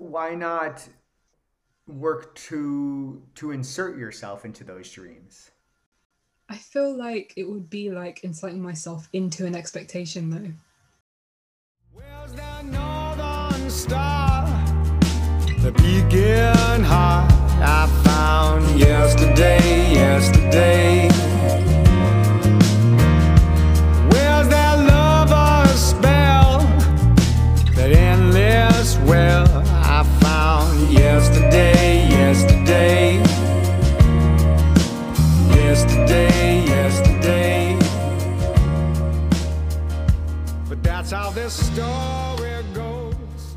why not work to to insert yourself into those dreams? I feel like it would be like inserting myself into an expectation though. Where's that northern star? The beacon heart I found yesterday, yesterday. That's story goes.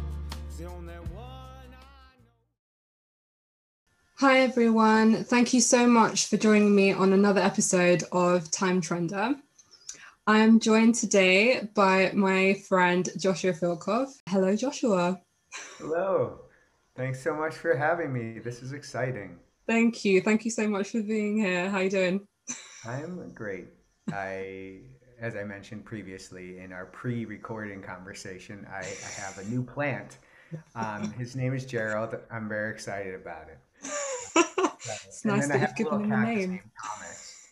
The only one I know. Hi, everyone. Thank you so much for joining me on another episode of Time Trender. I am joined today by my friend Joshua Fialkoff. Hello, Joshua. Hello. Thanks so much for having me. This is exciting. Thank you. Thank you so much for being here. How are you doing? I'm great. I, as I mentioned previously in our pre-recording conversation, I, I have a new plant. Um, his name is Gerald. I'm very excited about it. it's and nice that you've given him a name. Thomas,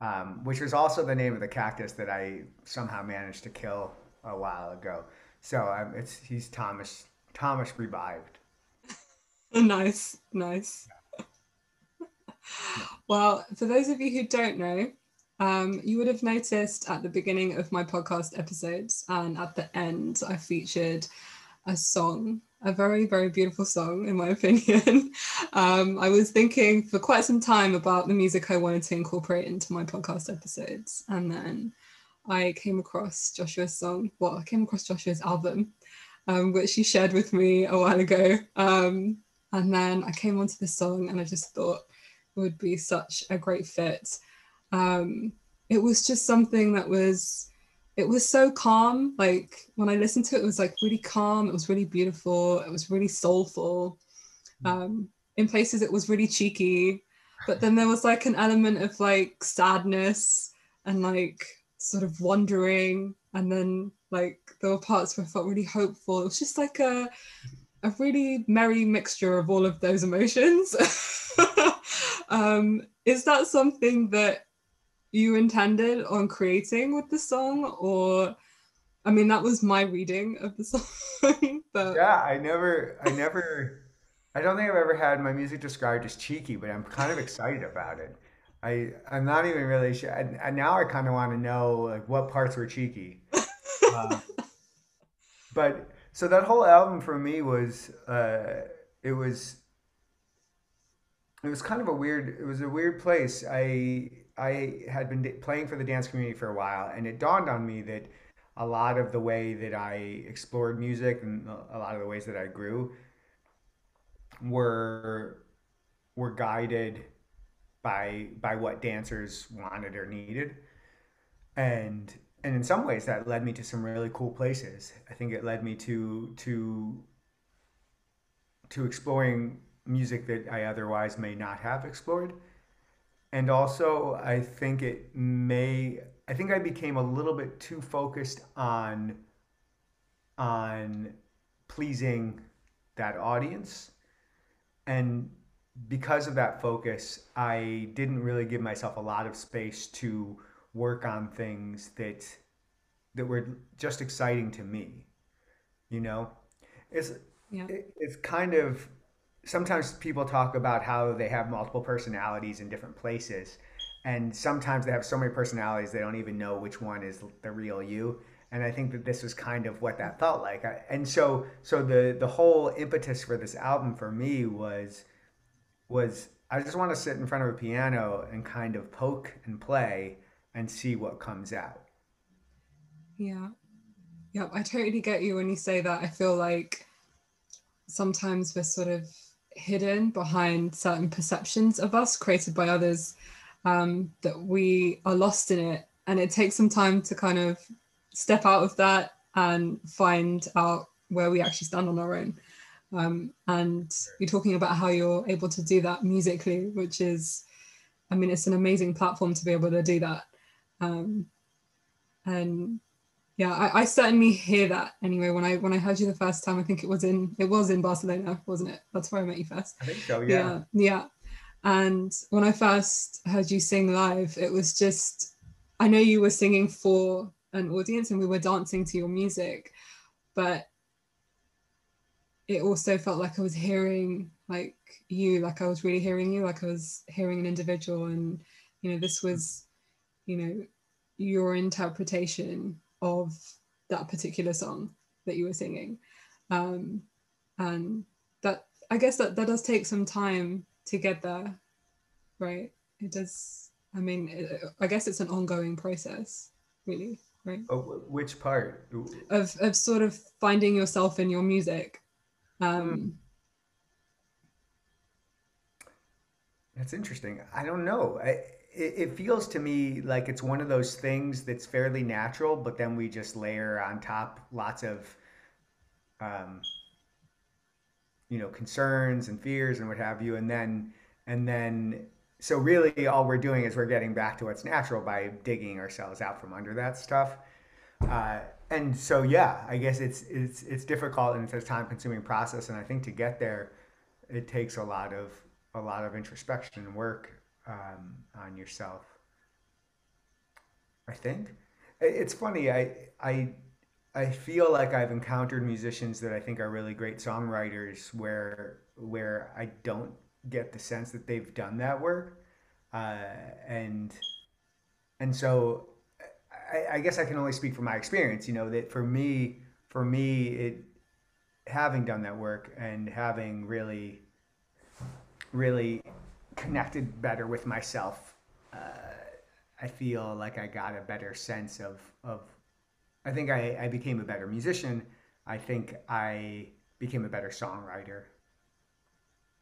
um, which was also the name of the cactus that I somehow managed to kill a while ago. So um, it's he's Thomas Thomas revived. nice, nice. well, for those of you who don't know, um, you would have noticed at the beginning of my podcast episodes and at the end, I featured a song, a very, very beautiful song, in my opinion. um, I was thinking for quite some time about the music I wanted to incorporate into my podcast episodes. And then I came across Joshua's song, well, I came across Joshua's album, um, which he shared with me a while ago. Um, and then I came onto this song and I just thought, it would be such a great fit. Um, it was just something that was, it was so calm. Like when I listened to it, it was like really calm. It was really beautiful. It was really soulful. Um, in places, it was really cheeky, but then there was like an element of like sadness and like sort of wondering. And then like there were parts where I felt really hopeful. It was just like a, a really merry mixture of all of those emotions. um, is that something that you intended on creating with the song, or I mean, that was my reading of the song. but yeah, I never, I never, I don't think I've ever had my music described as cheeky, but I'm kind of excited about it. I, I'm not even really sure. And, and now I kind of want to know like what parts were cheeky. Uh, but so that whole album for me was, uh, it was it was kind of a weird it was a weird place i i had been playing for the dance community for a while and it dawned on me that a lot of the way that i explored music and a lot of the ways that i grew were were guided by by what dancers wanted or needed and and in some ways that led me to some really cool places i think it led me to to to exploring music that I otherwise may not have explored. And also, I think it may, I think I became a little bit too focused on, on pleasing that audience. And because of that focus, I didn't really give myself a lot of space to work on things that that were just exciting to me. You know, it's yeah. it, it's kind of sometimes people talk about how they have multiple personalities in different places and sometimes they have so many personalities they don't even know which one is the real you. And i think that this was kind of what that felt like. And so so the the whole impetus for this album for me was was i just want to sit in front of a piano and kind of poke and play and see what comes out. Yeah. Yeah i totally get you when you say that. I feel like sometimes we're sort of hidden behind certain perceptions of us created by others um, that we are lost in it. And it takes some time to kind of step out of that and find out where we actually stand on our own. Um, and you're talking about how you're able to do that musically which is i mean it's an amazing platform to be able to do that. Um, and yeah I, I, certainly hear that anyway. When i when i heard you the first time i think it was in it was in barcelona wasn't it? That's where i met you first. I think so yeah. Yeah, yeah. and when i first heard you sing live it was just i know you were singing for an audience and we were dancing to your music but it also felt like i was hearing like you like i was really hearing you like i was hearing an individual and you know this was you know your interpretation of that particular song that you were singing. Um, and that i guess that that does take some time to get there right? It does i mean it, i guess it's an ongoing process really right? Oh, which part? Of of sort of finding yourself in your music. Um mm. that's interesting. I don't know. I, it, feels to me like it's one of those things that's fairly natural, but then we just layer on top lots of, um, you know, concerns and fears and what have you, and then and then so really all we're doing is we're getting back to what's natural by digging ourselves out from under that stuff. Uh, and so yeah, I guess it's it's it's difficult and it's a time consuming process, and I think to get there, it takes a lot of a lot of introspection and work um, on yourself. I think it's funny. I I I feel like I've encountered musicians that I think are really great songwriters where where I don't get the sense that they've done that work, uh, and and so I, I guess I can only speak from my experience. You know that for me, for me, it having done that work and having really really connected better with myself. Uh, I feel like I got a better sense of of. I think I, I became a better musician. I think I became a better songwriter.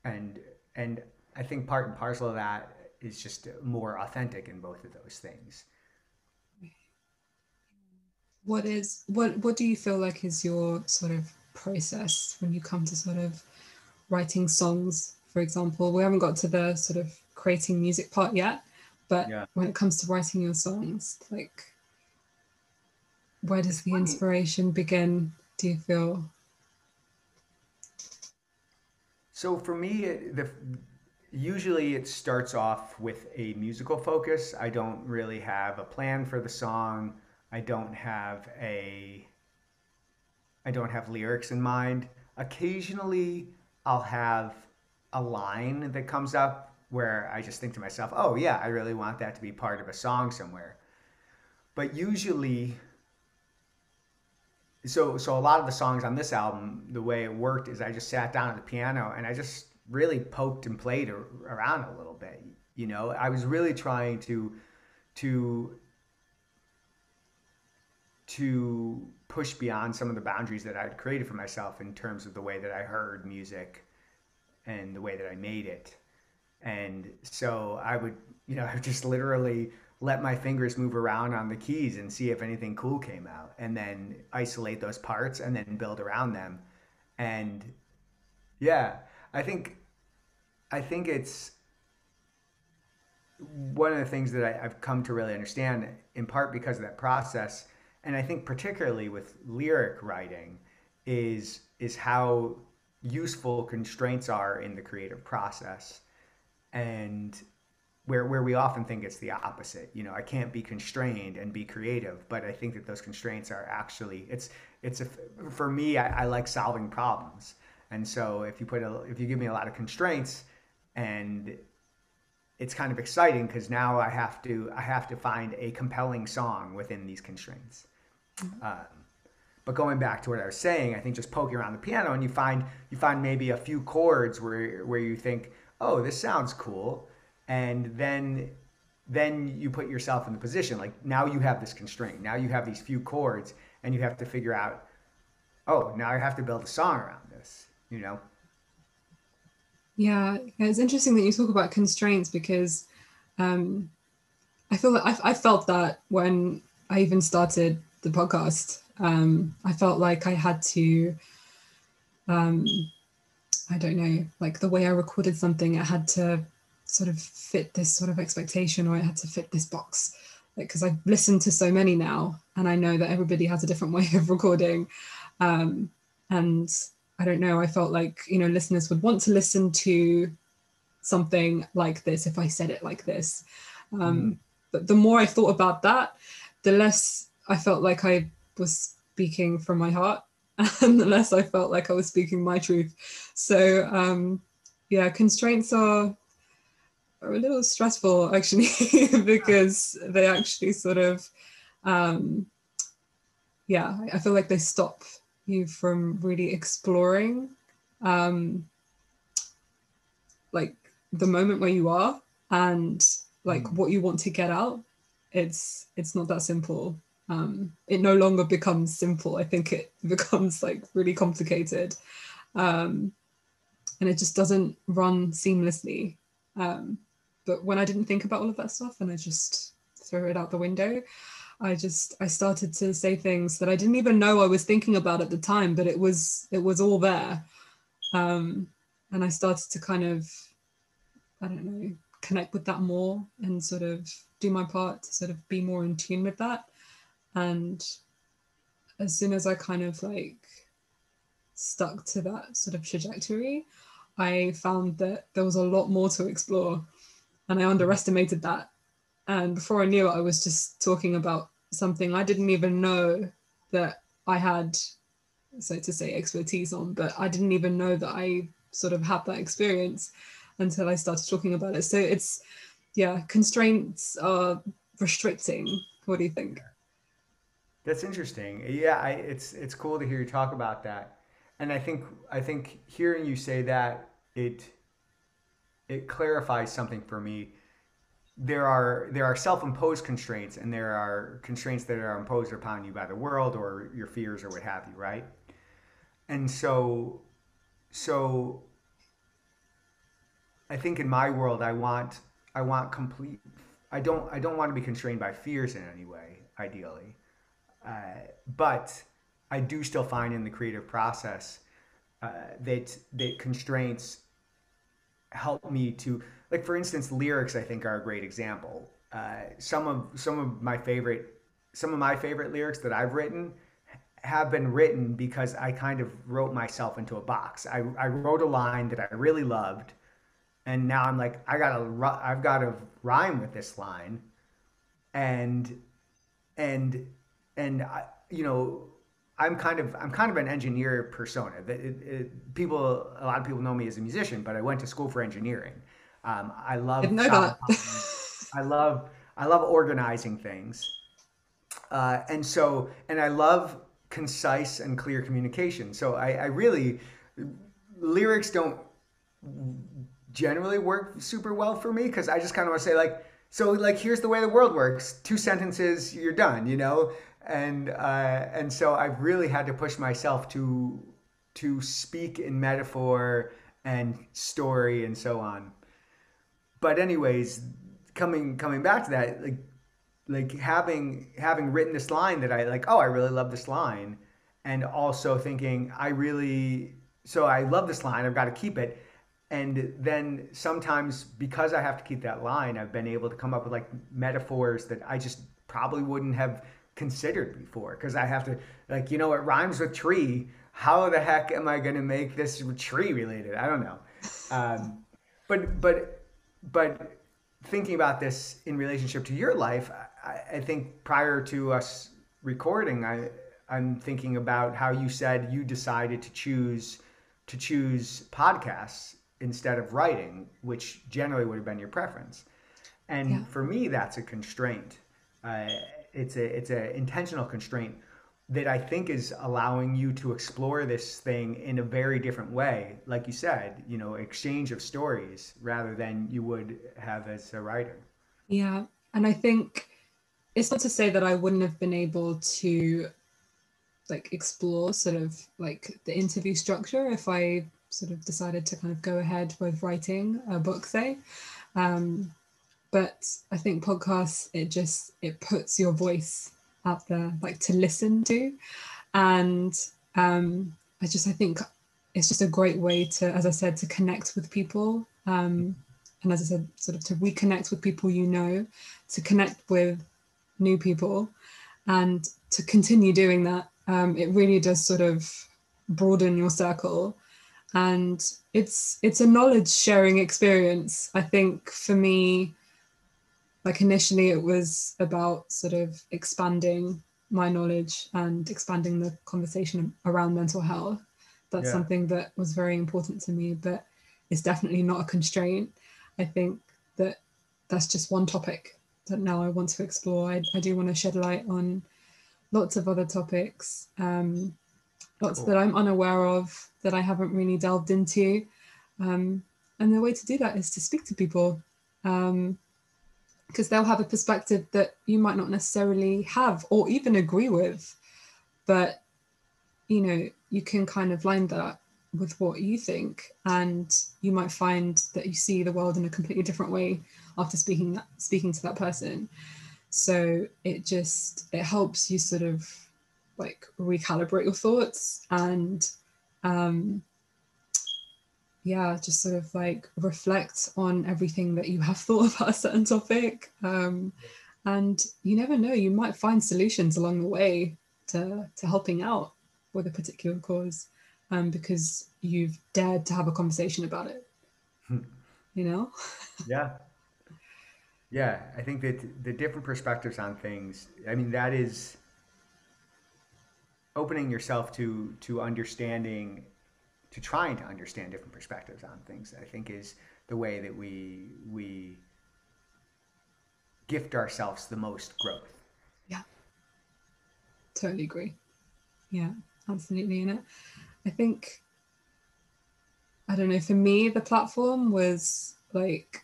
And and I think part and parcel of that is just more authentic in both of those things. What is what what do you feel like is your sort of process when you come to sort of writing songs for example. We haven't got to the sort of creating music part yet, but yeah. when it comes to writing your songs, like where does it's the funny. inspiration begin? Do you feel? So for me, the usually it starts off with a musical focus. I don't really have a plan for the song. I don't have a I don't have lyrics in mind. Occasionally I'll have a line that comes up where I just think to myself, oh, yeah, I really want that to be part of a song somewhere. But usually, so so a lot of the songs on this album, the way it worked is I just sat down at the piano and I just really poked and played around a little bit. You know, I was really trying to to to push beyond some of the boundaries that I'd created for myself in terms of the way that I heard music and the way that I made it. And so I would, you know, I would just literally let my fingers move around on the keys and see if anything cool came out and then isolate those parts and then build around them. And yeah, I think I think it's one of the things that I, have come to really understand in part because of that process and I think particularly with lyric writing is is how useful constraints are in the creative process. And where where we often think it's the opposite you know i can't be constrained and be creative but i think that those constraints are actually it's it's a, for me I, I like solving problems. And so if you put a if you give me a lot of constraints and it's kind of exciting because now i have to i have to find a compelling song within these constraints. Mm-hmm. um, but going back to what I was saying, I think just poking around the piano and you find you find maybe a few chords where where you think, oh, this sounds cool, and then then you put yourself in the position like now you have this constraint. Now you have these few chords, and you have to figure out, oh, now I have to build a song around this. You know. Yeah, it's interesting that you talk about constraints because um, I feel that I, I felt that when I even started the podcast um, I felt like I had to, um, I don't know, like the way I recorded something, it had to sort of fit this sort of expectation or it had to fit this box. like because I've listened to so many now, and I know that everybody has a different way of recording, um, and I don't know. I felt like you know listeners would want to listen to something like this if I said it like this. Um, mm. But the more I thought about that, the less I felt like I was speaking from my heart, and the less I felt like I was speaking my truth. So um, yeah, constraints are are a little stressful actually because they actually sort of um, yeah i feel like they stop you from really exploring um, like the moment where you are and like mm. what you want to get out it's it's not that simple um, it no longer becomes simple i think it becomes like really complicated um, and it just doesn't run seamlessly um, but when I didn't think about all of that stuff and I just threw it out the window, I just I started to say things that I didn't even know I was thinking about at the time, but it was it was all there. Um, and I started to kind of I don't know connect with that more and sort of do my part to sort of be more in tune with that. And as soon as I kind of like stuck to that sort of trajectory, I found that there was a lot more to explore and I underestimated that. And before I knew it, I was just talking about something I didn't even know that I had, so to say, expertise on, but I didn't even know that I sort of had that experience until I started talking about it. So it's, yeah, constraints are restricting. What do you think? That's interesting. Yeah, I, it's it's cool to hear you talk about that, and I think I think hearing you say that it it clarifies something for me. There are there are self-imposed constraints, and there are constraints that are imposed upon you by the world or your fears or what have you, right? And so, so I think in my world, I want I want complete. I don't I don't want to be constrained by fears in any way, ideally, but I do still find in the creative process uh, that that constraints help me to like for instance lyrics i think are a great example. Uh, some of some of my favorite some of my favorite lyrics that i've written have been written because i kind of wrote myself into a box. I, I wrote a line that i really loved and now i'm like i gotta i've got to rhyme with this line. And and and I, you know I'm kind of I'm kind of an engineer persona. It, it, people, a lot of people know me as a musician, but I went to school for engineering. Um, I love I love I love organizing things, uh, and so and I love concise and clear communication. So I, I really lyrics don't generally work super well for me because I just kind of want to say like so like here's the way the world works two sentences you're done you know and uh, and so I've really had to push myself to to speak in metaphor and story and so on. But anyways, coming coming back to that, like like having having written this line that I like, oh, I really love this line, and also thinking I really so I love this line, I've got to keep it. And then sometimes because I have to keep that line, I've been able to come up with like metaphors that I just probably wouldn't have considered before because I have to like you know it rhymes with tree. How the heck am I going to make this tree related? I don't know. Um, but but but thinking about this in relationship to your life, I, I think prior to us recording, I I'm thinking about how you said you decided to choose to choose podcasts instead of writing, which generally would have been your preference. And yeah. for me, that's a constraint. Uh, it's a it's a intentional constraint that I think is allowing you to explore this thing in a very different way. Like you said, you know, exchange of stories rather than you would have as a writer. Yeah. And I think it's not to say that I wouldn't have been able to like explore sort of like the interview structure if I sort of decided to kind of go ahead with writing a book, say. Um, but I think podcasts it just it puts your voice out there like to listen to. And um I just I think it's just a great way to as I said to connect with people um and as I said sort of to reconnect with people you know to connect with new people and to continue doing that um, it really does sort of broaden your circle. And it's it's a knowledge sharing experience i think for me like initially it was about sort of expanding my knowledge and expanding the conversation around mental health. That's yeah. something that was very important to me but it's definitely not a constraint. I think that that's just one topic that now i want to explore. I, I do want to shed light on lots of other topics um, lots cool. that i'm unaware of that i haven't really delved into. Um, and the way to do that is to speak to people. Um, because they'll have a perspective that you might not necessarily have or even agree with. But you know you can kind of line that with what you think and you might find that you see the world in a completely different way after speaking that speaking to that person. So it just it helps you sort of like recalibrate your thoughts and um yeah, just sort of like reflect on everything that you have thought about a certain topic. Um, and you never know, you might find solutions along the way to, to helping out with a particular cause um, because you've dared to have a conversation about it. Hmm. you know? yeah. Yeah, I think that the different perspectives on things, I mean, that is opening yourself to to understanding to trying to understand different perspectives on things, I think is the way that we we gift ourselves the most growth. Yeah. Totally agree. Yeah, absolutely. And I think I don't know, for me the platform was like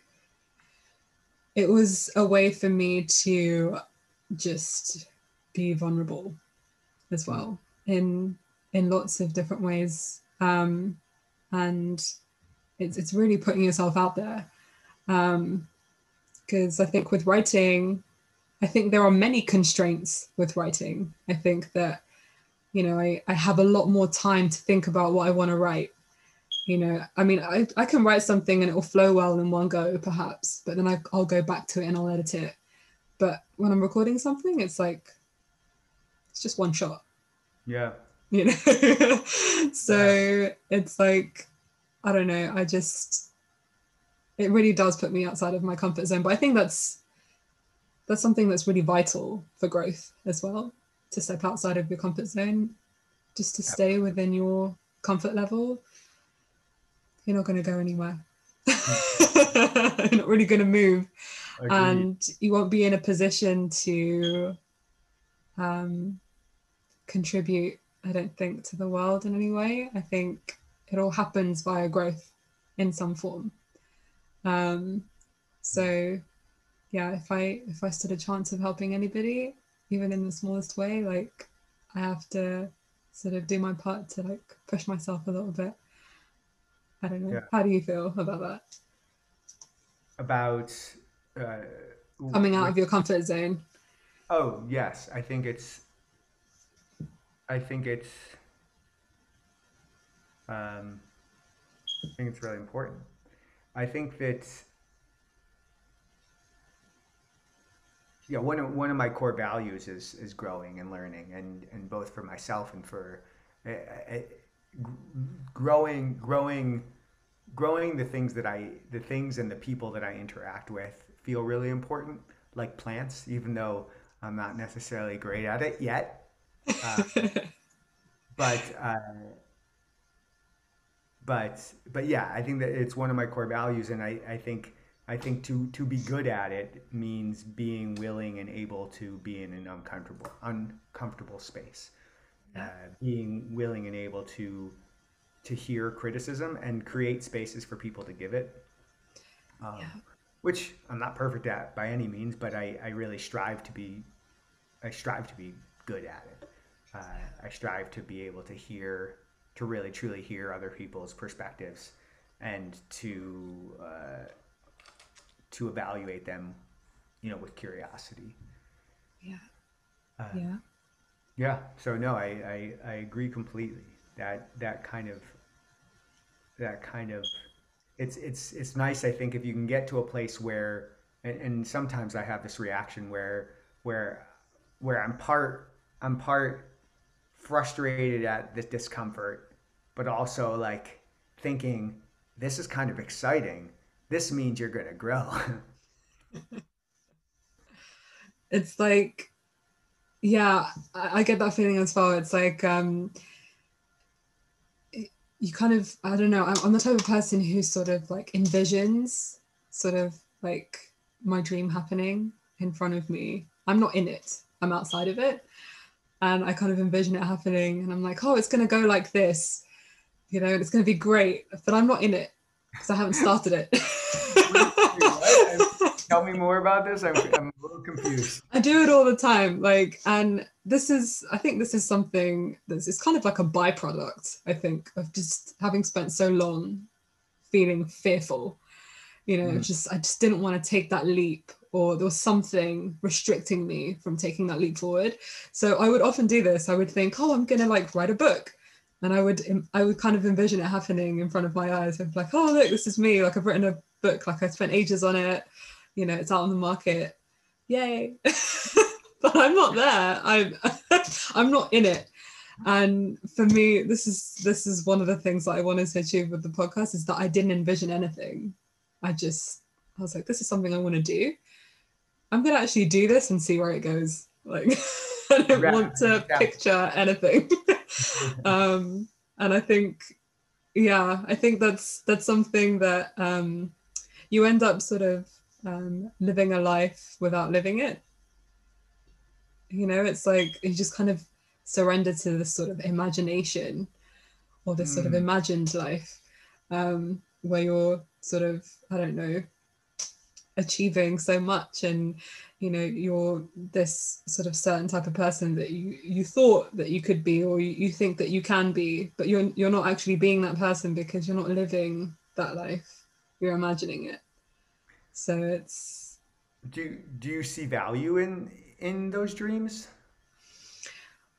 it was a way for me to just be vulnerable as well in in lots of different ways um, and it's it's really putting yourself out there because um, I think with writing, I think there are many constraints with writing. I think that you know I, I have a lot more time to think about what I want to write. You know, I mean, I, I can write something and it will flow well in one go, perhaps, but then I, I'll go back to it and I'll edit it. But when I'm recording something, it's like it's just one shot. Yeah you know? So it's like i don't know i just it really does put me outside of my comfort zone but i think that's that's something that's really vital for growth as well to step outside of your comfort zone just to stay within your comfort level. You're not going to go anywhere. You're not really going to move and you won't be in a position to um, contribute I don't think, to the world in any way. I think it all happens via growth in some form. Um, so yeah, if I if I stood a chance of helping anybody, even in the smallest way, like I have to sort of do my part to like push myself a little bit. I don't know. Yeah. How do you feel about that? About uh, coming out with, of your comfort zone. Oh yes, I think it's I think it's um, I think it's really important. I think that yeah, one of one of my core values is is growing and learning, and and both for myself and for uh, growing growing growing the things that I the things and the people that I interact with feel really important, like plants, even though I'm not necessarily great at it yet. Uh, but uh, but but yeah, I think that it's one of my core values, and I, I think I think to to be good at it means being willing and able to be in an uncomfortable uncomfortable space, uh, being willing and able to to hear criticism and create spaces for people to give it. Um, yeah. Which I'm not perfect at by any means, but I, I really strive to be I strive to be good at it uh, I strive to be able to hear, to really truly hear other people's perspectives, and to uh, to evaluate them, you know, with curiosity. Yeah. Uh, yeah. Yeah. So no, I, I I agree completely. That that kind of that kind of it's it's it's nice. I think if you can get to a place where, and, and sometimes I have this reaction where where where I'm part I'm part frustrated at this discomfort, but also like thinking this is kind of exciting. This means you're going to grow. it's like yeah, I, get that feeling as well. It's like um you kind of I don't know, I'm, I'm the type of person who sort of like envisions sort of like my dream happening in front of me. I'm not in it. I'm outside of it and I kind of envision it happening and I'm like, oh, it's going to go like this, you know, it's going to be great, but I'm not in it because I haven't started it. Tell me more about this. I'm, I'm a little confused. I do it all the time. Like, and this is, I think this is something that's it's kind of like a byproduct, I think, of just having spent so long feeling fearful. You know, mm. just I just didn't want to take that leap or there was something restricting me from taking that leap forward. So I would often do this. I would think, oh, I'm gonna like write a book. And I would I would kind of envision it happening in front of my eyes. I'd like, oh look, this is me. Like I've written a book, like I spent ages on it, you know, it's out on the market. Yay. but I'm not there. I'm I'm not in it. And for me, this is this is one of the things that I wanted to achieve with the podcast is that I didn't envision anything. I just I was like, this is something I want to do. I'm gonna actually do this and see where it goes. Like I don't right. want to yeah. picture anything. um, and I think, yeah, I think that's that's something that um, you end up sort of um, living a life without living it. You know, it's like you just kind of surrender to this sort of imagination or this mm. sort of hmm. imagined life um, where you're sort of, I don't know, achieving so much and you know you're this sort of certain type of person that you you thought that you could be or you, you think that you can be but you're you're not actually being that person because you're not living that life. You're imagining it. So it's do do you see value in in those dreams?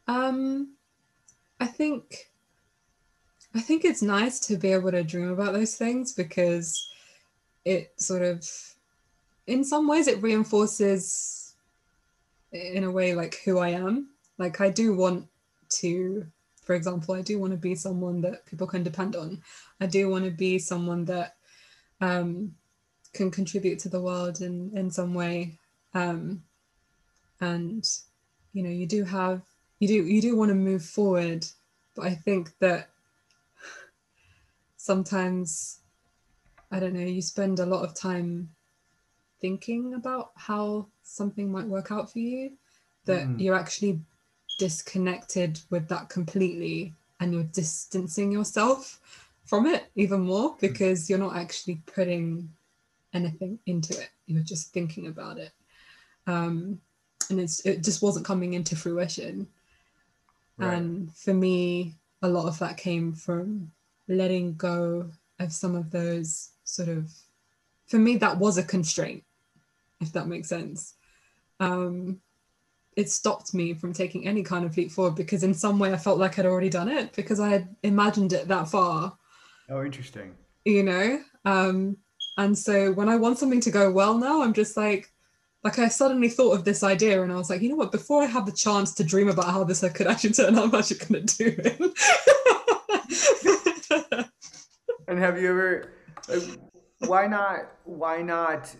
Um i think i think it's nice to be able to dream about those things because it sort of in some ways it reinforces in a way like who I am. Like I do want to, for example, I do want to be someone that people can depend on. I do want to be someone that um, can contribute to the world in in some way. Um, and you know, you do have you do you do want to move forward, but I think that sometimes I don't know, you spend a lot of time thinking about how something might work out for you that mm. you're actually disconnected with that completely and you're distancing yourself from it even more mm. because you're not actually putting anything into it you're just thinking about it um, and it's it just wasn't coming into fruition right. and for me a lot of that came from letting go of some of those sort of for me that was a constraint if that makes sense. Um, it stopped me from taking any kind of leap forward because in some way I felt like I'd already done it because I had imagined it that far. Oh, interesting. You know? Um, and so when I want something to go well now, I'm just like, like I suddenly thought of this idea and I was like, you know what, before I have the chance to dream about how this could actually turn out, I'm actually going to do it. and have you ever, why not, why not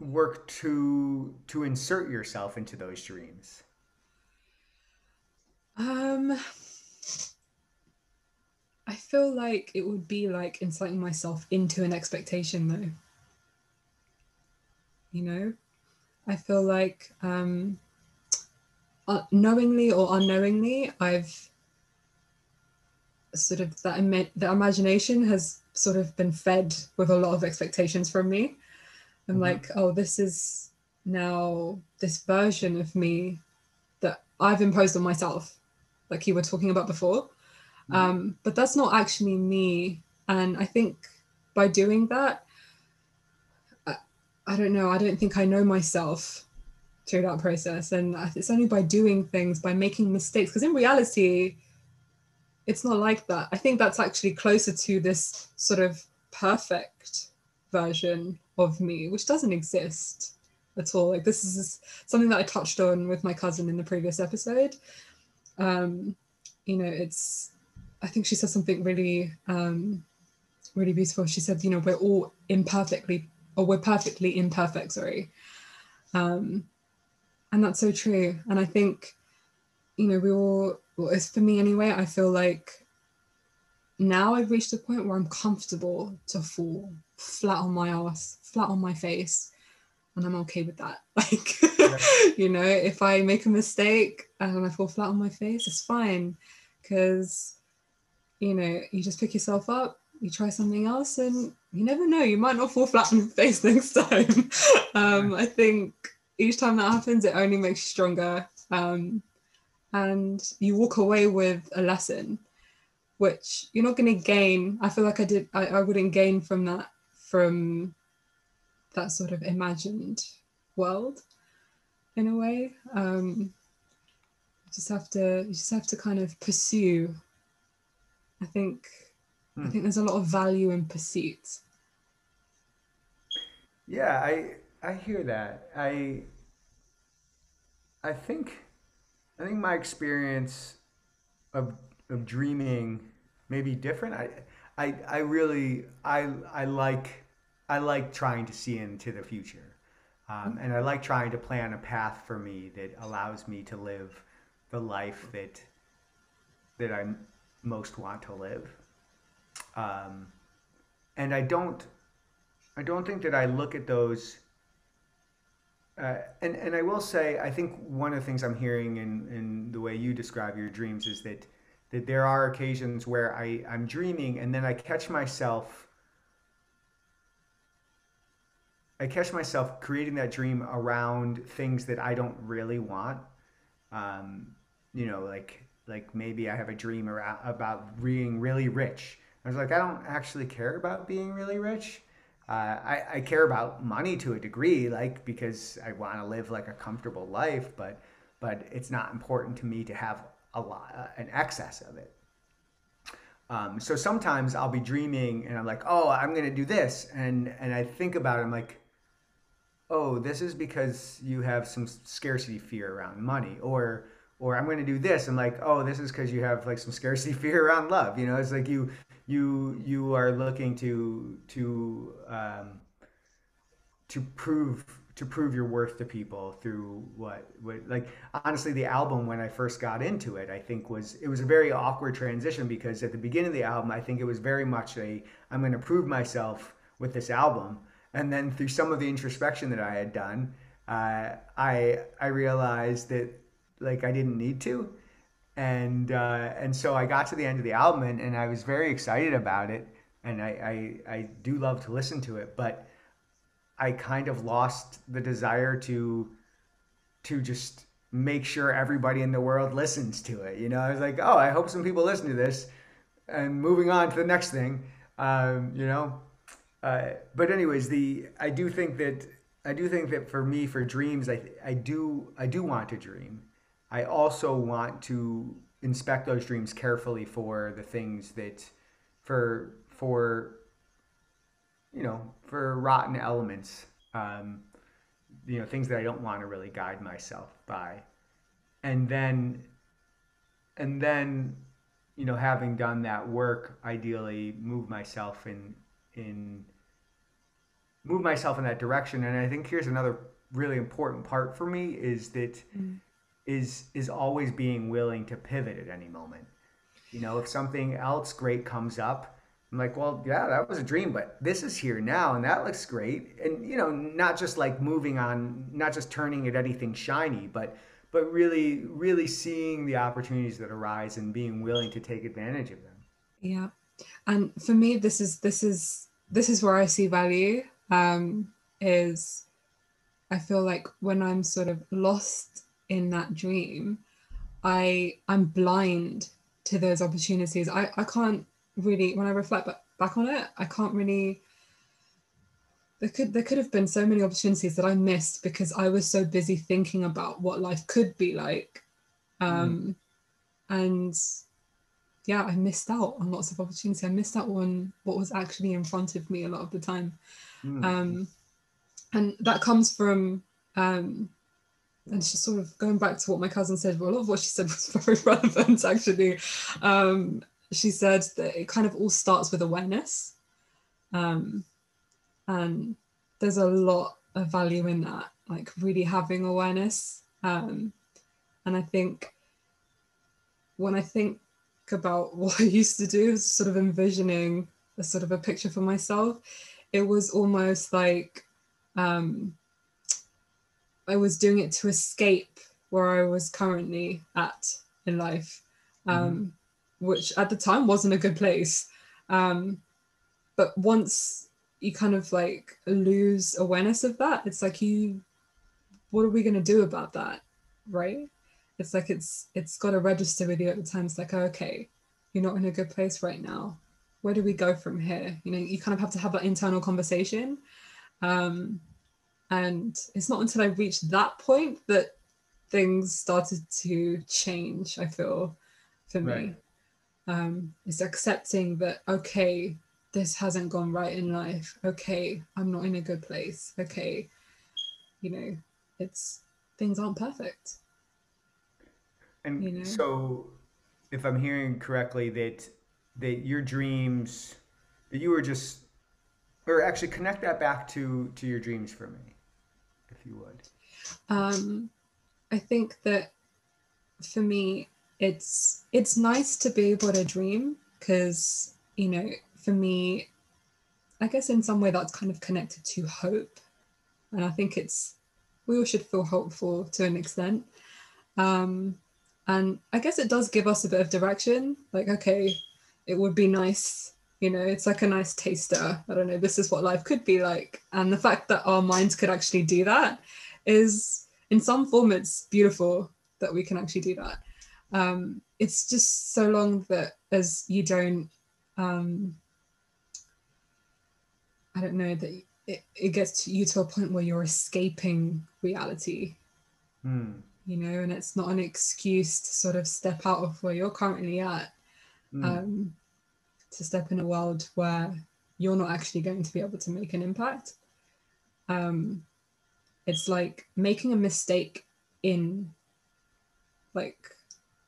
work to to insert yourself into those dreams? Um I feel like it would be like inserting myself into an expectation though. You know? I feel like um uh, knowingly or unknowingly I've sort of that Im- the imagination has sort of been fed with a lot of expectations from me I'm mm-hmm. like, oh, this is now this version of me that I've imposed on myself, like you were talking about before. Mm-hmm. Um, but that's not actually me. And I think by doing that, I, I don't know, I don't think I know myself through that process. And it's only by doing things, by making mistakes, because in reality, it's not like that. I think that's actually closer to this sort of perfect version of me, which doesn't exist. at all. Like this is something that I touched on with my cousin in the previous episode. Um, you know, it's I think she said something really um really beautiful. She said, you know, we're all imperfectly or we're perfectly imperfect, sorry. Um and that's so true. And I think, you know, we all well, it's for me anyway, I feel like now I've reached a point where I'm comfortable to fall flat on my ass, flat on my face, and I'm okay with that. Like, yeah. you know, if I make a mistake and I fall flat on my face, it's fine because, you know, you just pick yourself up, you try something else, and you never know, you might not fall flat on your face next time. um, I think each time that happens, it only makes you stronger. Um, and you walk away with a lesson which you're not going to gain. I feel like I did, I, I wouldn't gain from that, from that sort of imagined world in a way. Um, you just have to, you just have to kind of pursue. I think, hmm. I think there's a lot of value in pursuit. Yeah, I, I hear that. I, I think, I think my experience of of dreaming may be different. I, I, I really, I, I like, I like trying to see into the future, um, and I like trying to plan a path for me that allows me to live the life that, that I most want to live. Um, and I don't, I don't think that I look at those. Uh, and and I will say, I think one of the things I'm hearing in, in the way you describe your dreams is that that there are occasions where I, I'm dreaming and then I catch myself I catch myself creating that dream around things that I don't really want. Um, you know, like like maybe I have a dream around, about being really rich. I was like, I don't actually care about being really rich. Uh, I, I care about money to a degree, like because I want to live like a comfortable life, but but it's not important to me to have a lot, uh, an excess of it. Um, so sometimes I'll be dreaming and I'm like, oh, I'm gonna do this, and and I think about it, I'm like, oh, this is because you have some scarcity fear around money, or or I'm gonna do this. I'm like, oh, this is because you have like some scarcity fear around love. You know, it's like you you you are looking to to um, to prove to prove your worth to people through what, what like honestly the album when I first got into it I think was it was a very awkward transition because at the beginning of the album I think it was very much a I'm going to prove myself with this album. And then through some of the introspection that I had done uh, I I realized that like I didn't need to and uh, and so I got to the end of the album and, and I was very excited about it and I, I I do love to listen to it but I kind of lost the desire to to just make sure everybody in the world listens to it. You know, I was like, oh, I hope some people listen to this, and moving on to the next thing. Um, you know, uh, but anyways, the I do think that I do think that for me, for dreams, I I do I do want to dream. I also want to inspect those dreams carefully for the things that for for you know, for rotten elements, um, you know, things that I don't want to really guide myself by. And then, and then, you know, having done that work, ideally move myself in, in, move myself in that direction. And I think here's another really important part for me is that mm. Is is always being willing to pivot at any moment. You know, if something else great comes up, I'm like, well, yeah, that was a dream, but this is here now, and that looks great. And you know, not just like moving on, not just turning at anything shiny, but but really, really seeing the opportunities that arise and being willing to take advantage of them. Yeah, and for me, this is this is this is where I see value. Um, is I feel like when I'm sort of lost in that dream, I I'm blind to those opportunities. I I can't really when I reflect back on it, I can't really there could there could have been so many opportunities that I missed because I was so busy thinking about what life could be like. Um, mm. and yeah, I missed out on lots of opportunity. I missed out on what was actually in front of me a lot of the time. Mm. Um, and that comes from Um, and she's sort of going back to what my cousin said. Well, a lot of what she said was very relevant, actually. Um, she said that it kind of all starts with awareness. Um, and there's a lot of value in that, like really having awareness. Um, and I think when I think about what I used to do, sort of envisioning a sort of a picture for myself, it was almost like um, I was doing it to escape where I was currently at in life, mm-hmm. um, mm-hmm. which at the time wasn't a good place. Um, but once you kind of like lose awareness of that, it's like you, what are we going to do about that, right? It's like it's it's got to register with you at the time. It's like okay, you're not in a good place right now. Where do we go from here? You know, you kind of have to have that internal conversation. Um, and it's not until I reached that point that things started to change, I feel, for me. Right. Um, it's accepting that, okay, this hasn't gone right in life. Okay, I'm not in a good place. Okay, you know, it's things aren't perfect. And you know? so, if I'm hearing correctly, that that your dreams, that you were just, or actually connect that back to to your dreams for me you would? Um, I think that for me, it's it's nice to be able to dream because you know, for me, I guess in some way that's kind of connected to hope, and I think it's we all should feel hopeful to an extent. Um, and I guess it does give us a bit of direction. Like, okay, it would be nice you know it's like a nice taster. I don't know this is what life could be like. And the fact that our minds could actually do that is in some form it's beautiful that we can actually do that. Um, it's just so long that as you don't um, i don't know that it, it gets to you to a point where you're escaping reality. Mm. you know and it's not an excuse to sort of step out of where you're currently at. Mm. um, to step in a world where you're not actually going to be able to make an impact. Um, it's like making a mistake in like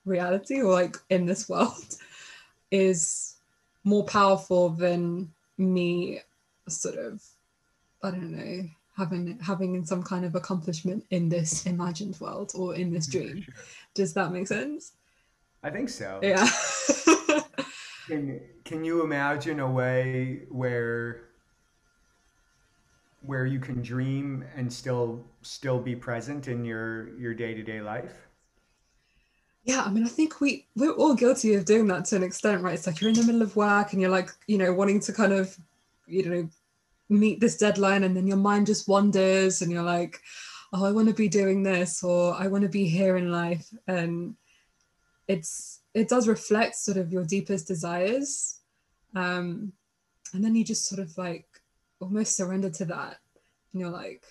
reality or like in this world is more powerful than me sort of I don't know having having some kind of accomplishment in this imagined world or in this dream. Sure. Does that make sense? I think so. Yeah. Can can you imagine a way where where you can dream and still still be present in your your day-to-day life? Yeah, I mean, I think we we're all guilty of doing that to an extent, right? It's like you're in the middle of work and you're like, you know, wanting to kind of, you know, meet this deadline, and then your mind just wanders, and you're like, oh, I want to be doing this, or I want to be here in life, and it's it does reflect sort of your deepest desires um, and then you just sort of like almost surrender to that. And you're like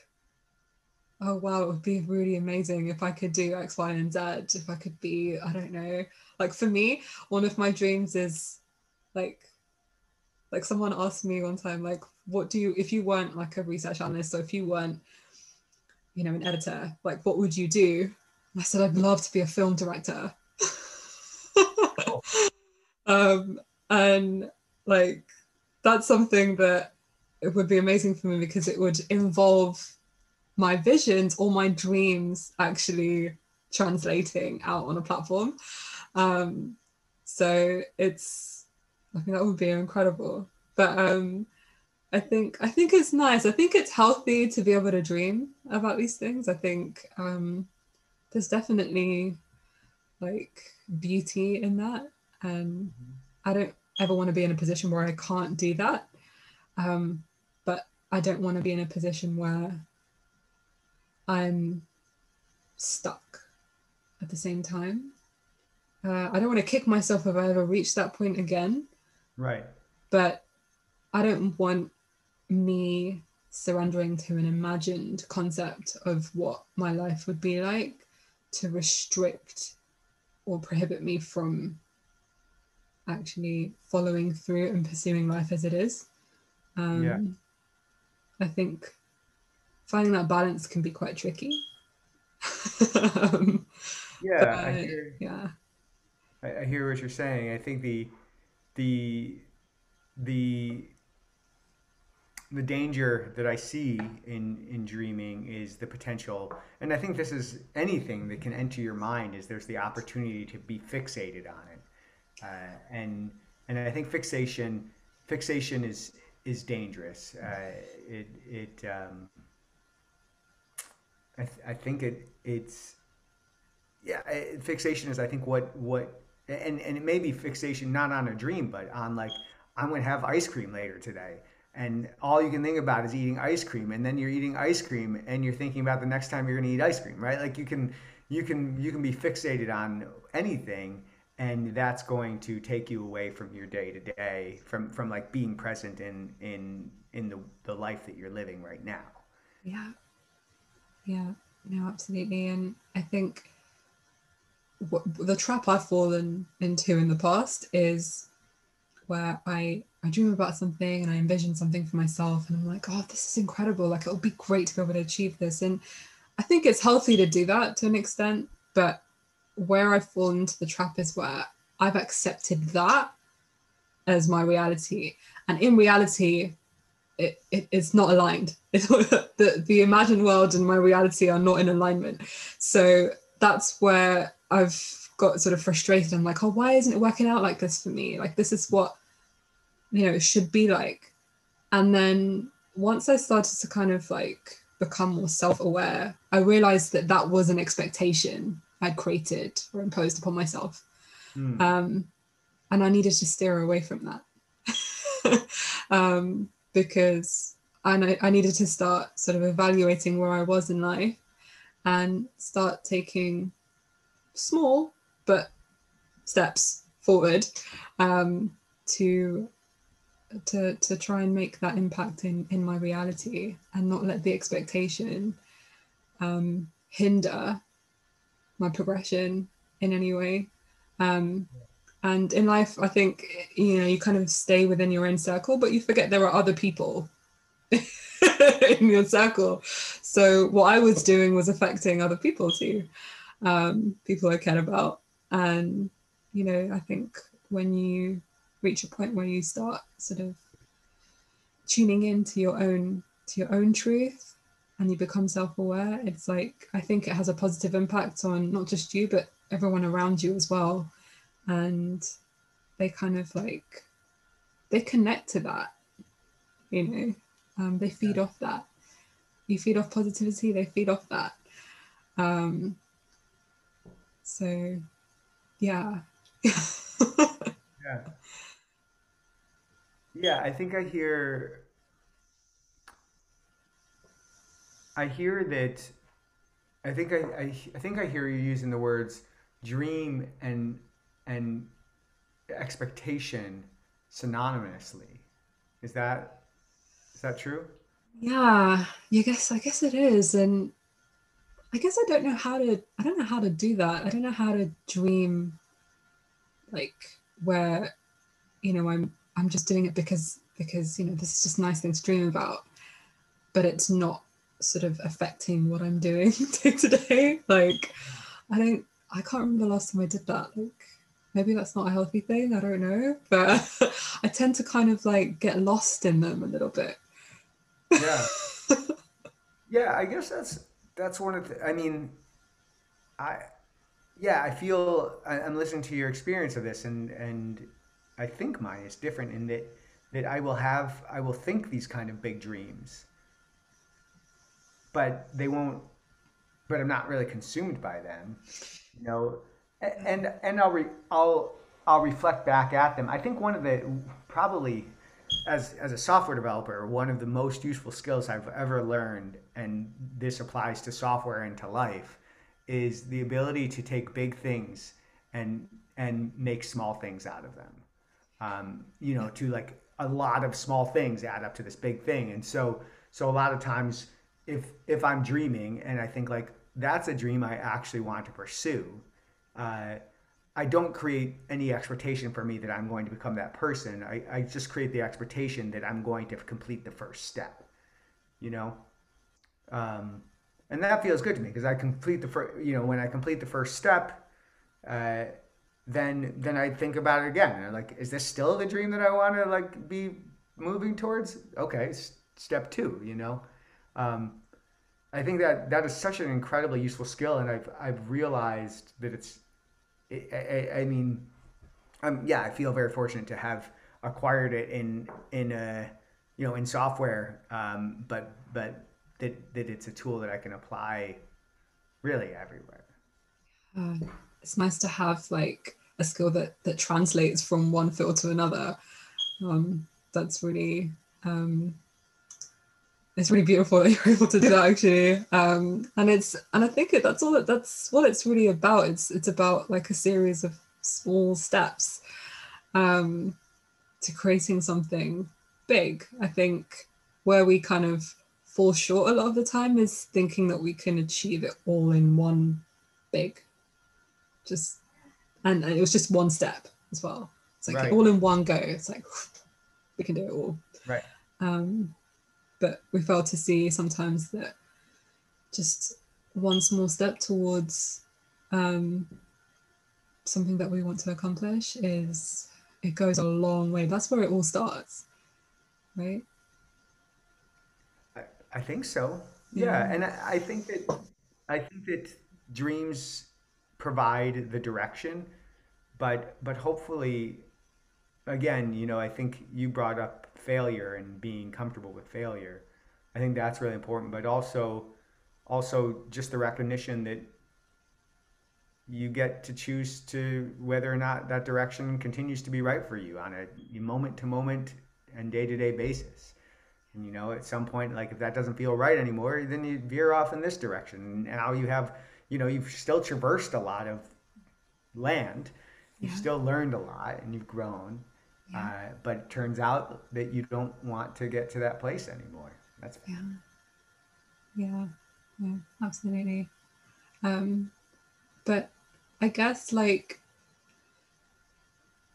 oh wow it would be really amazing if i could do x y and z if i could be i don't know. Like for me one of my dreams is like like someone asked me one time like what do you if you weren't like a research analyst or if you weren't you know an editor like what would you do? I said i'd love to be a film director um, and like that's something that it would be amazing for me because it would involve my visions or my dreams actually translating out on a platform. Um, so it's I think that would be incredible. But um, I think I think it's nice. I think it's healthy to be able to dream about these things. I think um, there's definitely like beauty in that. Um, I don't ever want to be in a position where I can't do that. Um, but I don't want to be in a position where I'm stuck at the same time. Uh, I don't want to kick myself if I ever reach that point again. Right. But I don't want me surrendering to an imagined concept of what my life would be like to restrict or prohibit me from actually following through and pursuing life as it is. Um, yeah. I think finding that balance can be quite tricky. um, yeah, I hear, yeah. I, I hear what you're saying. I think the the the the danger that I see in in dreaming is the potential, and I think this is anything that can enter your mind is there's the opportunity to be fixated on it, uh, and and I think fixation fixation is is dangerous. Uh, it it um, I, th- I think it it's yeah fixation is I think what what and and it may be fixation not on a dream but on like I'm to have ice cream later today and all you can think about is eating ice cream and then you're eating ice cream and you're thinking about the next time you're to eat ice cream right like you can you can you can be fixated on anything and that's going to take you away from your day to day from from like being present in in in the the life that you're living right now yeah yeah no absolutely and i think what, the trap i've fallen into in the past is where i I dream about something and I envision something for myself, and I'm like, oh, this is incredible. Like, it'll be great to be able to achieve this. And I think it's healthy to do that to an extent. But where I fall into the trap is where I've accepted that as my reality. And in reality, it, it, it's not aligned. It's, the, the imagined world and my reality are not in alignment. So that's where I've got sort of frustrated. I'm like, oh, why isn't it working out like this for me? Like, this is what you know it should be like and then once i started to kind of like become more self-aware i realized that that was an expectation i'd created or imposed upon myself mm. um, and i needed to steer away from that um, because I, I needed to start sort of evaluating where i was in life and start taking small but steps forward um, to to to try and make that impact in in my reality and not let the expectation um, hinder my progression in any way. Um, and in life i think you know you kind of stay within your own circle but you forget there are other people in your circle. So what i was doing was affecting other people too um, people i cared about. And you know i think when you reach a point where you start sort of tuning into your own to your own truth and you become self-aware it's like i think it has a positive impact on not just you but everyone around you as well. And they kind of like they connect to that you know um, they feed yeah. off that. You feed off positivity they feed off that. Um, so yeah. Yeah. Yeah, I think I hear I hear that I think I, I, I think I hear you using the words dream and and expectation synonymously. Is that is that true? Yeah, you guess I guess it is. And I guess I don't know how to I don't know how to do that. I don't know how to dream like where you know I'm I'm just doing it because because you know this is just a nice thing to dream about, but it's not sort of affecting what I'm doing day to day. Like I don't I can't remember the last time I did that. Like maybe that's not a healthy thing. I don't know, but I tend to kind of like get lost in them a little bit. Yeah. yeah, I guess that's that's one of the. I mean, I yeah, I feel I, I'm listening to your experience of this, and and I think mine is different in that that I will have I will think these kind of big dreams, but they won't. But I'm not really consumed by them, you know. And and I'll re, I'll I'll reflect back at them. I think one of the probably as as a software developer, one of the most useful skills I've ever learned, and this applies to software and to life, is the ability to take big things and and make small things out of them um, you know, to like a lot of small things add up to this big thing. And so, so a lot of times, if if I'm dreaming and I think like that's a dream I actually want to pursue, uh, I don't create any expectation for me that I'm going to become that person. I, I just create the expectation that I'm going to complete the first step. You know, um, and that feels good to me because I complete the first, you know, when I complete the first step, uh, then then I think about it again. And like, is this still the dream that I want to like be moving towards? Okay, step two, you know. Um, I think that that is such an incredibly useful skill, and I've I've realized that it's. I, I, I mean, um, yeah, I feel very fortunate to have acquired it in in a you know in software, um, but but that that it's a tool that I can apply really everywhere. Uh, it's nice to have like a skill that that translates from one field to another. Um, that's really um, it's really beautiful that you're able to do that actually. Um, and it's and I think it, that's all that that's what it's really about. It's it's about like a series of small steps um, to creating something big. I think where we kind of fall short a lot of the time is thinking that we can achieve it all in one big just and, and it was just one step as well it's like right. all in one go it's like we can do it all right um but we fail to see sometimes that just one small step towards um something that we want to accomplish is it goes a long way. That's where it all starts right? I, I think so. Yeah, yeah. and I, I think that i think that dreams provide the direction but but hopefully again you know i think you brought up failure and being comfortable with failure i think that's really important but also also just the recognition that you get to choose to whether or not that direction continues to be right for you on a moment to moment and day to day basis. And you know, at some point, like if that doesn't feel right anymore, then you veer off in this direction. And now you have you know you've still traversed a lot of land you've yeah. still learned a lot and you've grown yeah. uh, but it turns out that you don't want to get to that place anymore. That's yeah. yeah. Yeah absolutely. Um but i guess like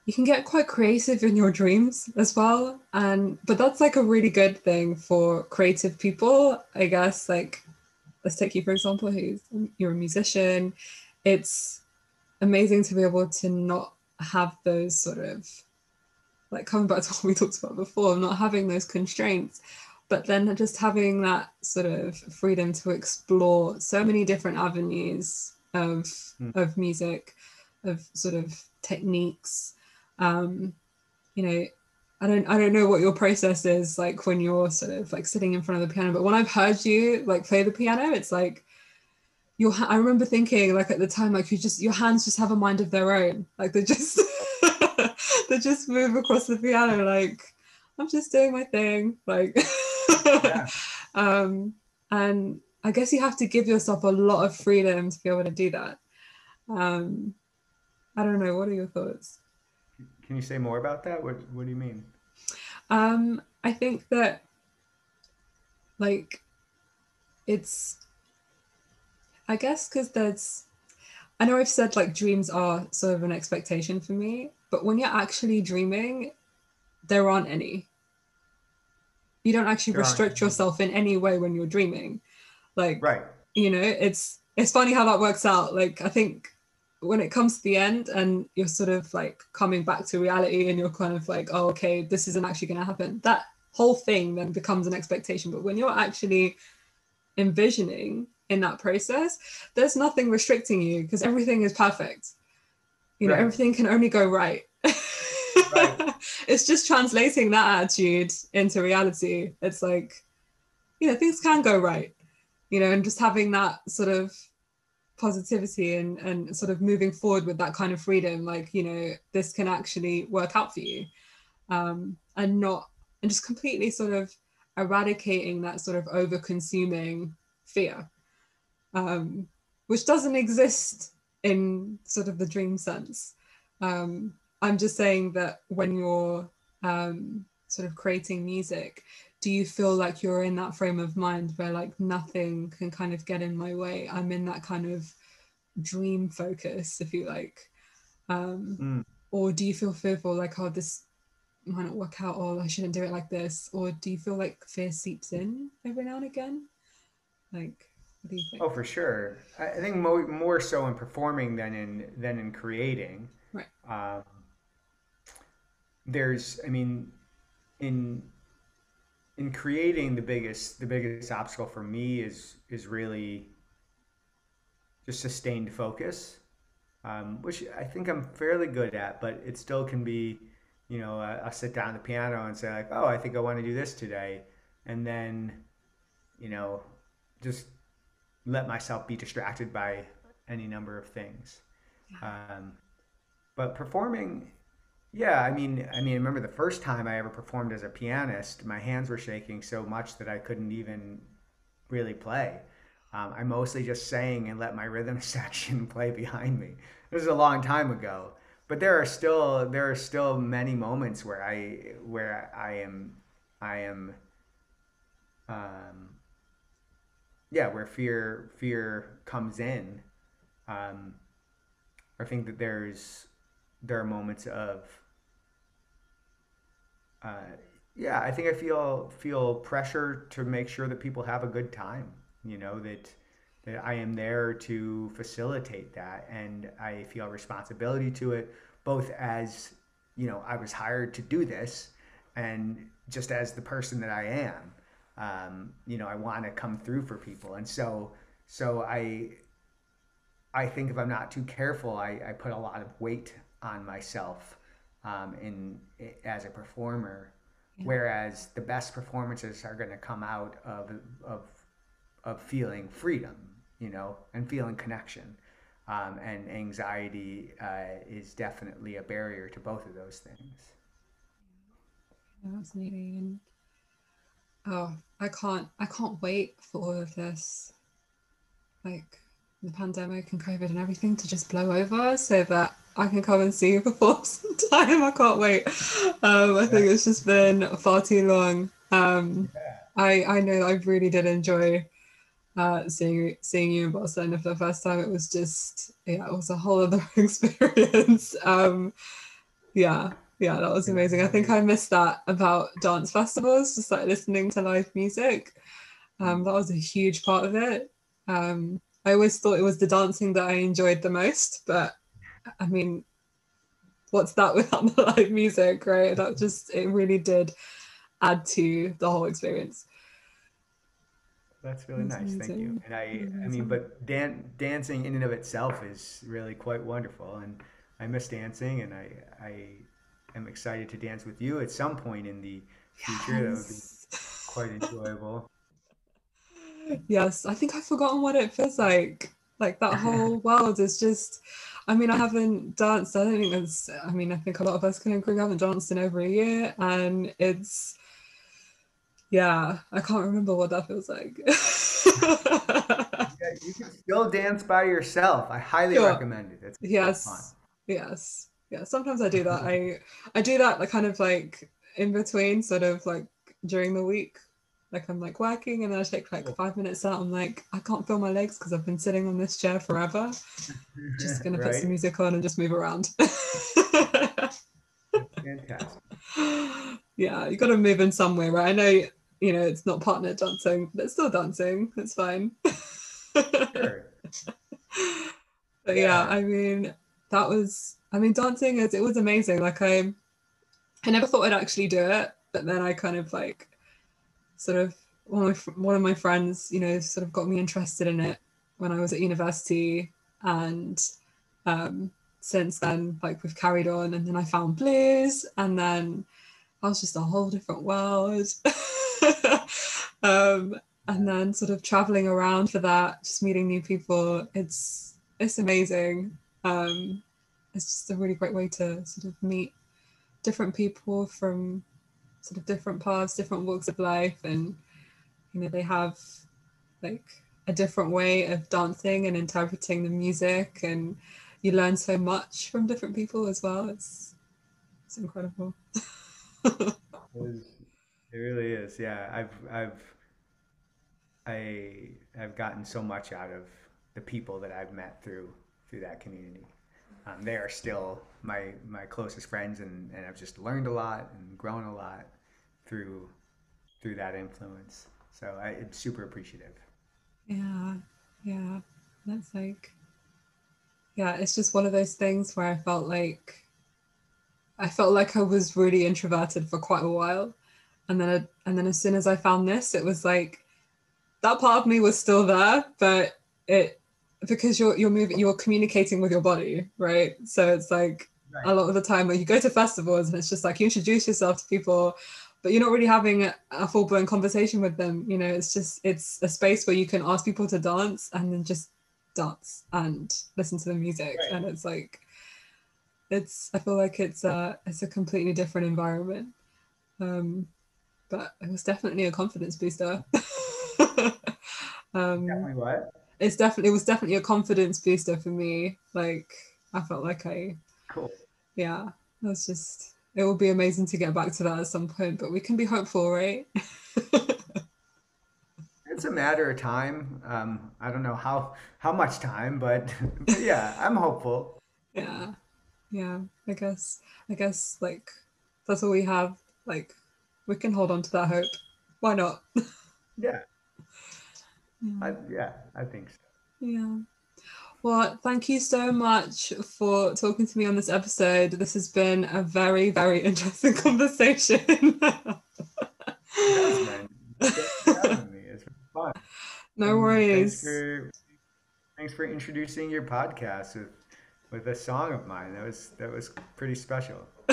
you can get quite creative in your dreams as well and but that's like a really good thing for creative people i guess. Like let's take you for example who's you're a musician. It's amazing to be able to not have those sort of like coming back to what we talked about before not having those constraints but then just having that sort of freedom to explore so many different avenues of mm. of music of sort of techniques um you know I don't I don't know what your process is like when you're sort of like sitting in front of the piano, but when I've heard you like play the piano, it's like your I remember thinking like at the time like you just your hands just have a mind of their own. Like they're just they just move across the piano like I'm just doing my thing. Like yeah. um and I guess you have to give yourself a lot of freedom to be able to do that. Um I don't know, what are your thoughts? Can you say more about that? What what do you mean? Um, I think that like it's I guess because there's I know I've said like dreams are sort of an expectation for me, but when you're actually dreaming, there aren't any. You don't actually there restrict yourself in any way when you're dreaming. Like right. you know, it's it's funny how that works out. Like I think when it comes to the end and you're sort of like coming back to reality and you're kind of like, oh, okay, this isn't actually going to happen, that whole thing then becomes an expectation. But when you're actually envisioning in that process, there's nothing restricting you because everything is perfect. You know, right. everything can only go right. right. it's just translating that attitude into reality. It's like, you know, things can go right, you know, and just having that sort of positivity and and sort of moving forward with that kind of freedom like you know this can actually work out for you um and not and just completely sort of eradicating that sort of over consuming fear um which doesn't exist in sort of the dream sense. Um i'm just saying that when you're um sort of creating music do you feel like you're in that frame of mind where like nothing can kind of get in my way? I'm in that kind of dream focus if you like. Um mm. or do you feel fearful like oh this might not work out or i shouldn't do it like this? Or do you feel like fear seeps in every now and again? Like, do you think? Oh, for sure. I think more more so in performing than in than in creating. Right. Um, there's, I mean, in in creating the biggest the biggest obstacle for me is is really just sustained focus, um, which I think I'm fairly good at, but it still can be, you know, I, I'll sit down at the piano and say like, oh, I think I want to do this today, and then, you know, just let myself be distracted by any number of things. Um, but performing, yeah, I mean, I mean, I remember the first time I ever performed as a pianist, my hands were shaking so much that I couldn't even really play. Um, I mostly just sang and let my rhythm section play behind me. This is a long time ago, but there are still there are still many moments where I where I am I am um, yeah where fear fear comes in. Um, I think that there's there are moments of uh, yeah I think I feel feel pressure to make sure that people have a good time you know that that I am there to facilitate that and I feel responsibility to it both as you know I was hired to do this and just as the person that I am um, you know I want to come through for people and so so I I think if I'm not too careful I, I put a lot of weight on myself um, in as a performer Yeah. whereas the best performances are going to come out of of of feeling freedom, you know, and feeling connection. Um, and anxiety uh, is definitely a barrier to both of those things. Fascinating. And oh, I can't I can't wait for all of this. Like the pandemic and COVID and everything to just blow over so that I can come and see you perform sometime. I can't wait. Um, I think it's just been far too long. Um, I I know I really did enjoy uh, seeing seeing you in Barcelona for the first time. It was just yeah, it was a whole other experience. Um, yeah, yeah, that was amazing. I think I missed that about dance festivals, just like listening to live music. Um, that was a huge part of it. Um, I always thought it was the dancing that I enjoyed the most, but I mean, what's that without the live music, right? That just it really did add to the whole experience. That's really That's nice. Thank you. And I, I mean, but dan- dancing in and of itself is really quite wonderful. And I miss dancing, and I, I am excited to dance with you at some point in the future. That would be quite enjoyable. Yes, I think I've forgotten what it feels like. Like that whole world is just, I mean, I haven't danced. I don't think there's, I mean, I think a lot of us can agree we haven't danced in over a year. And it's, yeah, I can't remember what that feels like. Yeah, you can still dance by yourself. I highly Sure. recommend it. It's of fun. Yes, yes, yeah. Sometimes I do that. I I do that like kind of like in between, sort of like during the week. Like I'm like working and then I take like five minutes out. I'm like, I can't feel my legs because I've been sitting on this chair forever. Just gonna put some music on and just move around. Fantastic. yeah, you got to move in somewhere, right? I know, you know, it's not partner dancing, but it's still dancing. It's fine. Sure. But yeah, Yeah. I mean, that was, I mean, dancing is, it was amazing. Like I, I never thought I'd actually do it, but then I kind of like, sort of one of my, one of my friends, you know, sort of got me interested in it when I was at university, and um, since then, like we've carried on, and then I found blues, and then I was just a whole different world. um, and then sort of traveling around for that, just meeting new people. It's it's amazing. Um, it's just a really great way to sort of meet different people from sort of different paths, different walks of life, and you know they have like a different way of dancing and interpreting the music, and you learn so much from different people as well. It's it's incredible. It really is. Yeah, I've I've I have gotten so much out of the people that I've met through through that community. Um, they are still my my closest friends, and, and I've just learned a lot and grown a lot through through that influence. So I, I'm super appreciative. Yeah, yeah. That's like, yeah, it's just one of those things where I felt like, I felt like I was really introverted for quite a while, and then I, and then as soon as I found this, it was like, that part of me was still there, but it because you're you're moving, you're communicating with your body, right? So it's like right. a lot of the time when you go to festivals and it's just like you introduce yourself to people but you're not really having a, full-blown conversation with them you know it's just it's a space where you can ask people to dance and then just dance and listen to the music right. and it's like it's i feel like it's a it's a completely different environment um but it was definitely a confidence booster um definitely what it's definitely it was definitely a confidence booster for me like i felt like i cool yeah that's just it will be amazing to get back to that at some point, but we can be hopeful, right? it's a matter of time. Um, I don't know how how much time, but, but yeah, I'm hopeful. Yeah, yeah. I guess I guess like that's all we have. Like we can hold on to that hope. Why not? yeah. Yeah. I, yeah, I think so. Yeah. Well, thank you so much for talking to me on this episode. This has been a very, very interesting conversation. no worries. Thanks for, thanks for introducing your podcast with, with a song of mine. That was that was pretty special.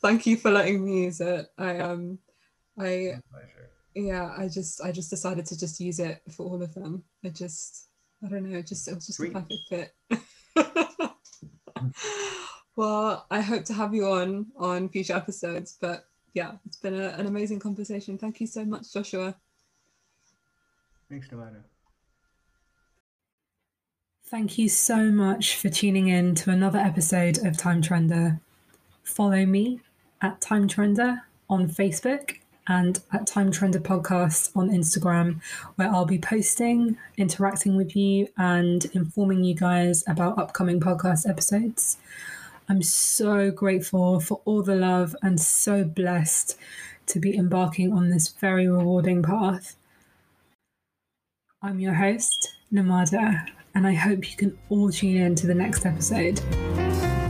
thank you for letting me use it. I um I yeah, I just I just decided to just use it for all of them. I just I don't know, it just it was just Sweet. a perfect fit. well, I hope to have you on on future episodes. But yeah, it's been a, an amazing conversation. Thank you so much, Joshua. Thanks, Nomada. Thank you so much for tuning in to another episode of Time Trender. Follow me at Time Trender on Facebook and at Time Trender Podcast on Instagram, where I'll be posting, interacting with you, and informing you guys about upcoming podcast episodes. I'm so grateful for all the love and so blessed to be embarking on this very rewarding path. I'm your host, Namada, and I hope you can all tune in to the next episode.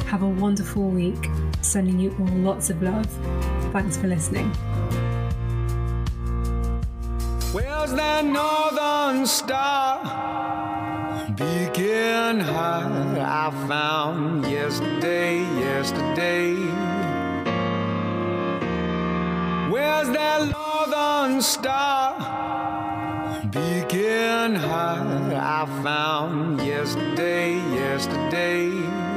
Have a wonderful week. Sending you all lots of love. Thanks for listening. Where's that northern star? Beacon high, I found yesterday, yesterday. Where's that northern star? Beacon high, I found yesterday, yesterday.